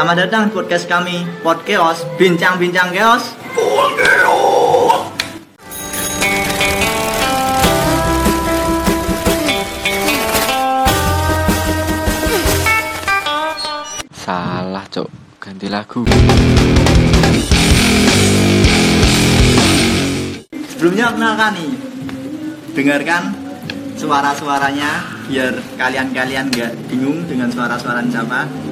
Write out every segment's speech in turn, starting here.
Selamat datang di podcast kami, Podkeos, Bincang-Bincang Keos. Salah, Cok. Ganti lagu. Sebelumnya kenalkan nih, dengarkan suara-suaranya biar kalian-kalian nggak bingung dengan suara-suara siapa.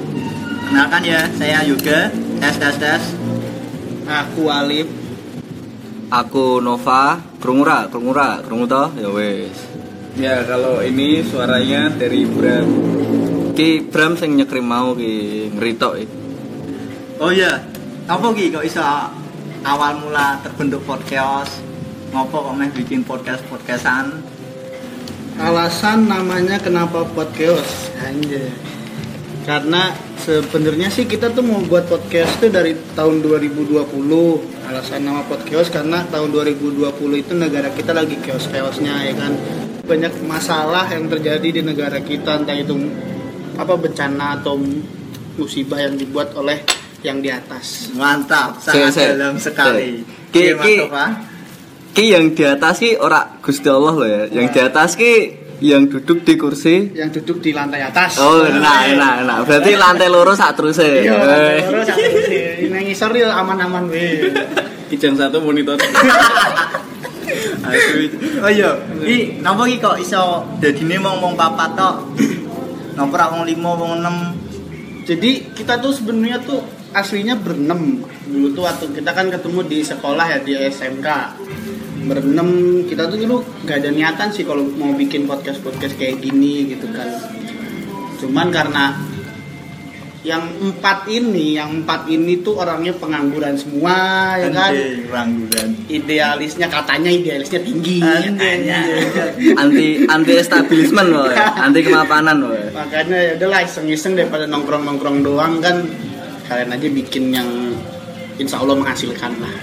Kenalkan ya, saya Yoga, tes tes tes. Aku Alif. Aku Nova, krungu ra, krungu? Ya wis. Ya kalau ini suaranya dari Bram. Ki Bram sing nyekrim mau ki ngritok iki. Oh iya, apa ki kok iso awal mula terbentuk podcast? Ngopo kok meh bikin podcast podcastan? alasan namanya kenapa podcast anjay karena sebenarnya sih kita tuh mau buat podcast tuh dari tahun 2020 alasan nama podcast karena tahun 2020 itu negara kita lagi chaos-chaosnya ya kan banyak masalah yang terjadi di negara kita entah itu apa bencana atau musibah yang dibuat oleh yang di atas Mantap, sangat sik. dalam sekali. Ki- ki-. Ki yang di atas ki ora Gusti Allah loh ya. Yang di atas ki yang duduk di kursi. yang duduk di lantai atas Oh, enak, enak, enak. Berarti lantai loro sak terus iya Eh. terus satu sih ini ngisor ya aman-aman weh Kijang satu monitor. Oh iya, ki napa ki kok iso dadine wong-wong papat tok? Napa ora wong 5, wong 6? Jadi kita tuh sebenarnya tuh aslinya berenam dulu tuh waktu kita kan ketemu di sekolah ya di SMK berenam kita tuh dulu gak ada niatan sih kalau mau bikin podcast podcast kayak gini gitu kan cuman karena yang empat ini yang empat ini tuh orangnya pengangguran semua ya kan Anjing, ranggulan. idealisnya katanya idealisnya tinggi Anjing, katanya. Anti anti establishment loh ya. Anti kemapanan loh ya. makanya ya udahlah iseng-iseng daripada nongkrong-nongkrong doang kan kalian aja bikin yang insya Allah menghasilkan lah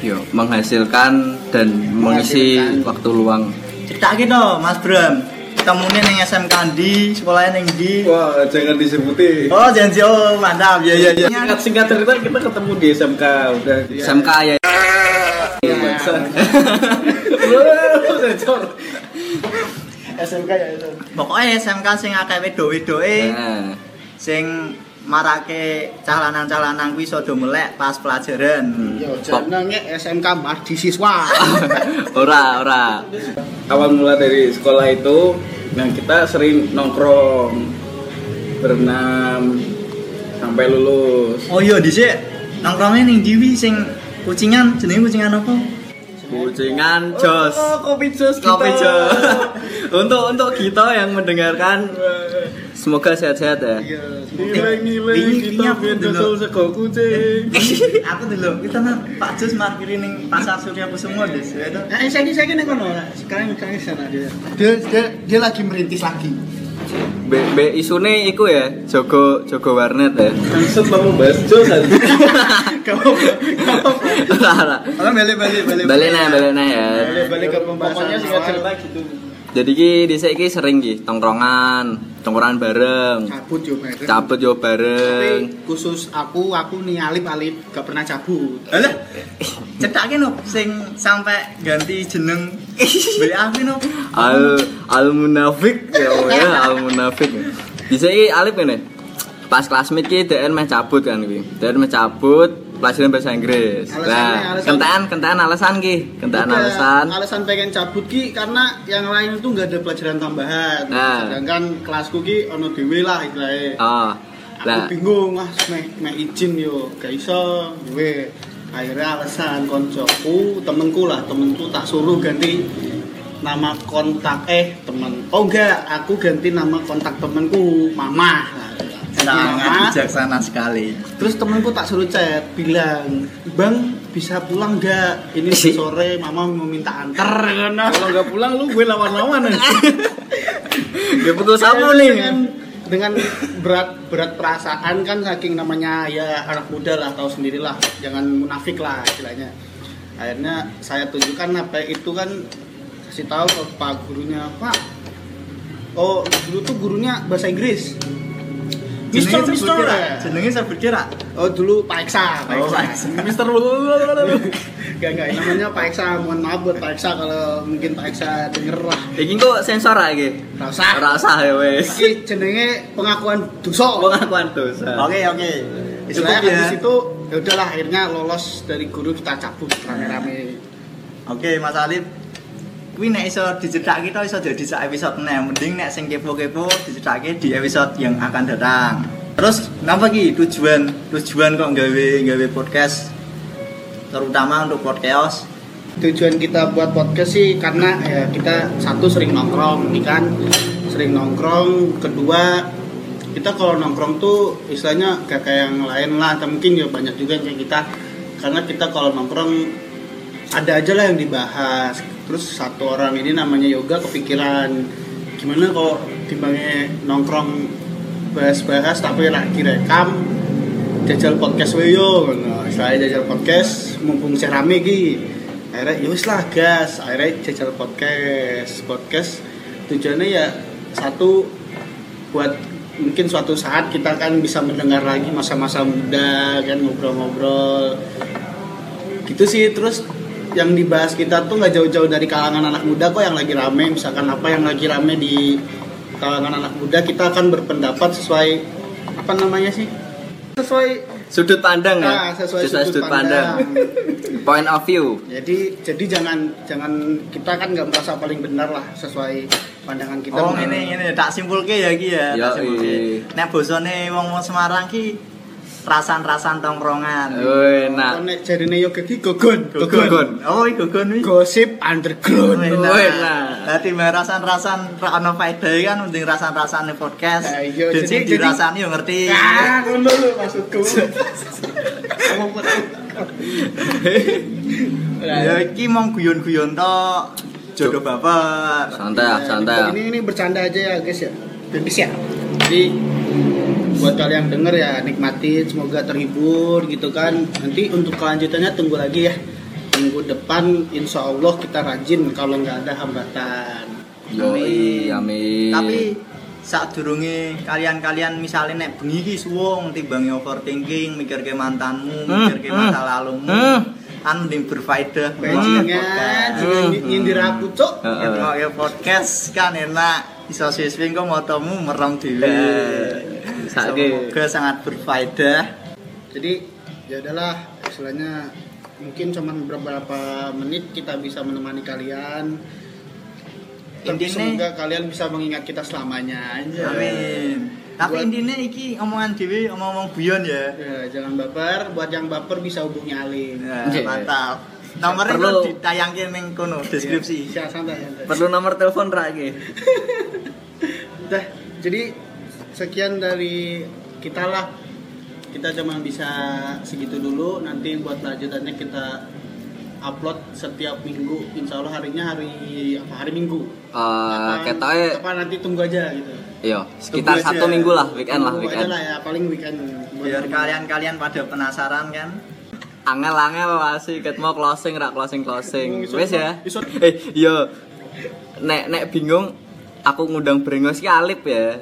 Yo, menghasilkan dan mengisi Menghasilkan. waktu luang. Cerita gitu, Mas Bram. Ketemunya ning SMK di, sekolahnya ning di. Wah jangan disebutin. Oh, janji oh, mantap. Ya ya ya. Singkat singkat cerita kita ketemu di SMK udah. SMK ya. Wah, sensor. SMK ya itu Pokoknya SMK sing akeh wedo-wedoke Nah, sing marake calanan-calanan kuwi iso do melek pas pelajaran. yo jenenge SMK mahasiswa ora, ora. Awal mula dari sekolah itu, nah kita sering nongkrong berenam sampai lulus. Oh iya dhisik nongkrongnya ning Diwi sing kucingan jenenge kucingan apa? Kucingan jos. Oh, kopi jos Kopi jos. untuk untuk kita yang mendengarkan semoga sehat-sehat ya. Nilai-nilai Wingi- kita biar kesel sego kucing. aku dulu kita nang Pak Jus markiri ning pasar Surya Kusumo Des. Ya nah saya saya ini kono sekarang sekarang sana dia dia dia, dia lagi merintis lagi B, B isune iku ya, jogo jogo warnet ya. Maksud mau bahas jos aja. kamu kamu. Oh, balik balik balik. Balik nah, balik nah ya. balik balik ke pembahasan Pokoknya singkat cerita gitu. Jadi ki dhisik ki sering ki tongkrongan, tongkrongan bareng. cabut yo bareng Cabut yo tapi bareng. khusus aku aku nih alip alip gak pernah cabut Alah. Cetake no sing sampai ganti jeneng beli aku no. Al al munafik ya ya al munafik. Ki alif ngene. Pas kelasmate ki DN meh cabut kan kuwi. DN meh cabut pelajaran bahasa Inggris. Alasannya, Nah, alasan- kentaan kentaan alasan ki, kentaan alasan. alasan pengen cabut ki karena yang lain itu nggak ada pelajaran tambahan Nah. sedangkan kelasku ki ono dewe lah istilahnya Oh. aku bingung ah meh meh izin yo gak iso dewe akhirnya alasan koncoku temenku lah temenku tak suruh ganti nama kontak eh temen oh enggak aku ganti nama kontak temenku mama Sangat Mama. bijaksana sekali. Terus temenku tak suruh chat bilang, "Bang, bisa pulang nggak? Ini sore mama mau minta antar." Kalau nggak pulang lu gue lawan-lawan. Gak pukul sapu Dengan- nih. Dengan berat berat perasaan kan saking namanya ya anak muda lah tahu sendirilah, jangan munafik lah istilahnya. Akhirnya saya tunjukkan apa itu kan kasih tahu ke Pak gurunya, "Pak, oh dulu tuh gurunya bahasa Inggris." Mister, Mister. kira. Jenenge sebut kira. Oh dulu Pak Eksa, Pak Oh, Eksa. Mister Gak gak namanya Pak Eksa. Mohon maaf buat Pak Eksa kalau mungkin Pak Eksa denger lah. Iki kok sensor ae iki. Rasa. Ora usah ya wis. Iki jenenge pengakuan dosa. Pengakuan dosa. Oke, oke. Istilahnya ya. habis itu ya udahlah akhirnya lolos dari guru kita cabut rame-rame. Oke, Mas Alif. Kuwi nek iso dicetak kita iso jadi sak episode nek mending nek sing kepo-kepo dicetake di episode yang akan datang. Terus kenapa ki tujuan tujuan kok gawe gawe podcast terutama untuk podcast Tujuan kita buat podcast sih karena ya kita satu sering nongkrong nih kan, sering nongkrong. Kedua kita kalau nongkrong tuh istilahnya kayak yang lain lah, atau mungkin ya banyak juga yang kayak kita. Karena kita kalau nongkrong ada aja lah yang dibahas. Terus satu orang ini namanya Yoga kepikiran gimana kalau timbangnya nongkrong bahas-bahas tapi lagi rekam jajal podcast we yo. Istilahnya jajal podcast mumpung saya rame iki. Akhirnya ya lah gas, akhirnya jajal podcast. Podcast tujuannya ya satu buat mungkin suatu saat kita kan bisa mendengar lagi masa-masa muda kan ngobrol-ngobrol gitu sih terus yang dibahas kita tuh nggak jauh-jauh dari kalangan anak muda kok yang lagi rame misalkan apa yang lagi rame di kalangan anak muda kita akan berpendapat sesuai apa namanya sih sesuai Sudut pandang ya. ah, sesuai sudut, pandang. Point of view. jadi jadi jangan jangan kita kan nggak merasa paling benar lah sesuai pandangan kita Oh ngene ngene tak simpulke ya iki ya. Tak simpulke. Nek bosone wong-wong Semarang ki rasan-rasan tongkrongan. Woi, nah nah. nek jarine yo gigi gogon Gogon. Oh, iki gogon wi. gosip underground Enak. Wih, nah. Dadi mbak rasan-rasan ra ono faedah kan mending rasan-rasane podcast. Nah, iya, jadi- dirasani yo ngerti. ah ngono lho maksudku Ya iki mong guyon-guyon tok. Jodoh bapak. Santai ya, santai ya. Ini ini bercanda aja ya guys ya. Guys ya. Jadi buat kalian yang denger ya nikmatin semoga terhibur gitu kan. Nanti untuk kelanjutannya tunggu lagi ya. Minggu depan insya Allah kita rajin kalau nggak ada hambatan. Yoi, amin. Tapi saat durunge kalian-kalian misalnya nek bengi iki suwung timbangi overthinking, mikirke mantanmu, Hmm, mikirke hmm, masa lalumu. hmm. Kan mending berfaedah. Bajingan, Hmm. hmm. nyindir aku cok. Ngrungokne podcast kan enak. Iso siswi kok motomu merong dhewe. Semoga sangat berfaedah. Jadi ya adalah istilahnya mungkin cuma beberapa menit kita bisa menemani kalian. Tapi semoga kalian bisa mengingat kita selamanya aja. Amin. Tapi Buat- intinya iki omongan dhewe omong-omong guyon ya. Ya, jangan baper. Buat yang baper bisa hubungi Alim. Ya, Iya. mantap. Nomornya Perlu- ditayangke ning kono deskripsi. Ya, santai, santai. Perlu nomor telepon ra iki? Udah, jadi sekian dari kita lah. Kita cuma bisa segitu dulu. Nanti buat lanjutannya kita upload setiap minggu. Insya Allah harinya hari apa? Hari Minggu. Eh, apa, ketoke apa nanti tunggu aja gitu. iya, sekitar Tunggu aja. satu minggu lah, weekend lah, weekend. aja lah ya, paling weekend. Biar teman. kalian-kalian pada penasaran kan. Angel-angel masih ket mau closing ra closing closing. Wes ya. Eh, iya. Nek nek bingung aku ngundang Brengos ki Alip ya.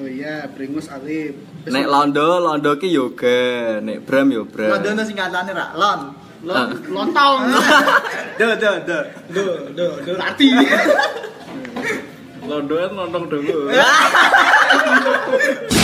Oh iya, Bringus Alif. Nek Londo, Londo ki yoga, nek Bram yo Bram. Londo singkatane ra, lon. Lon, lontong. Duh, duh, duh. Duh, duh, duh, arti. Londoan lontong dulu.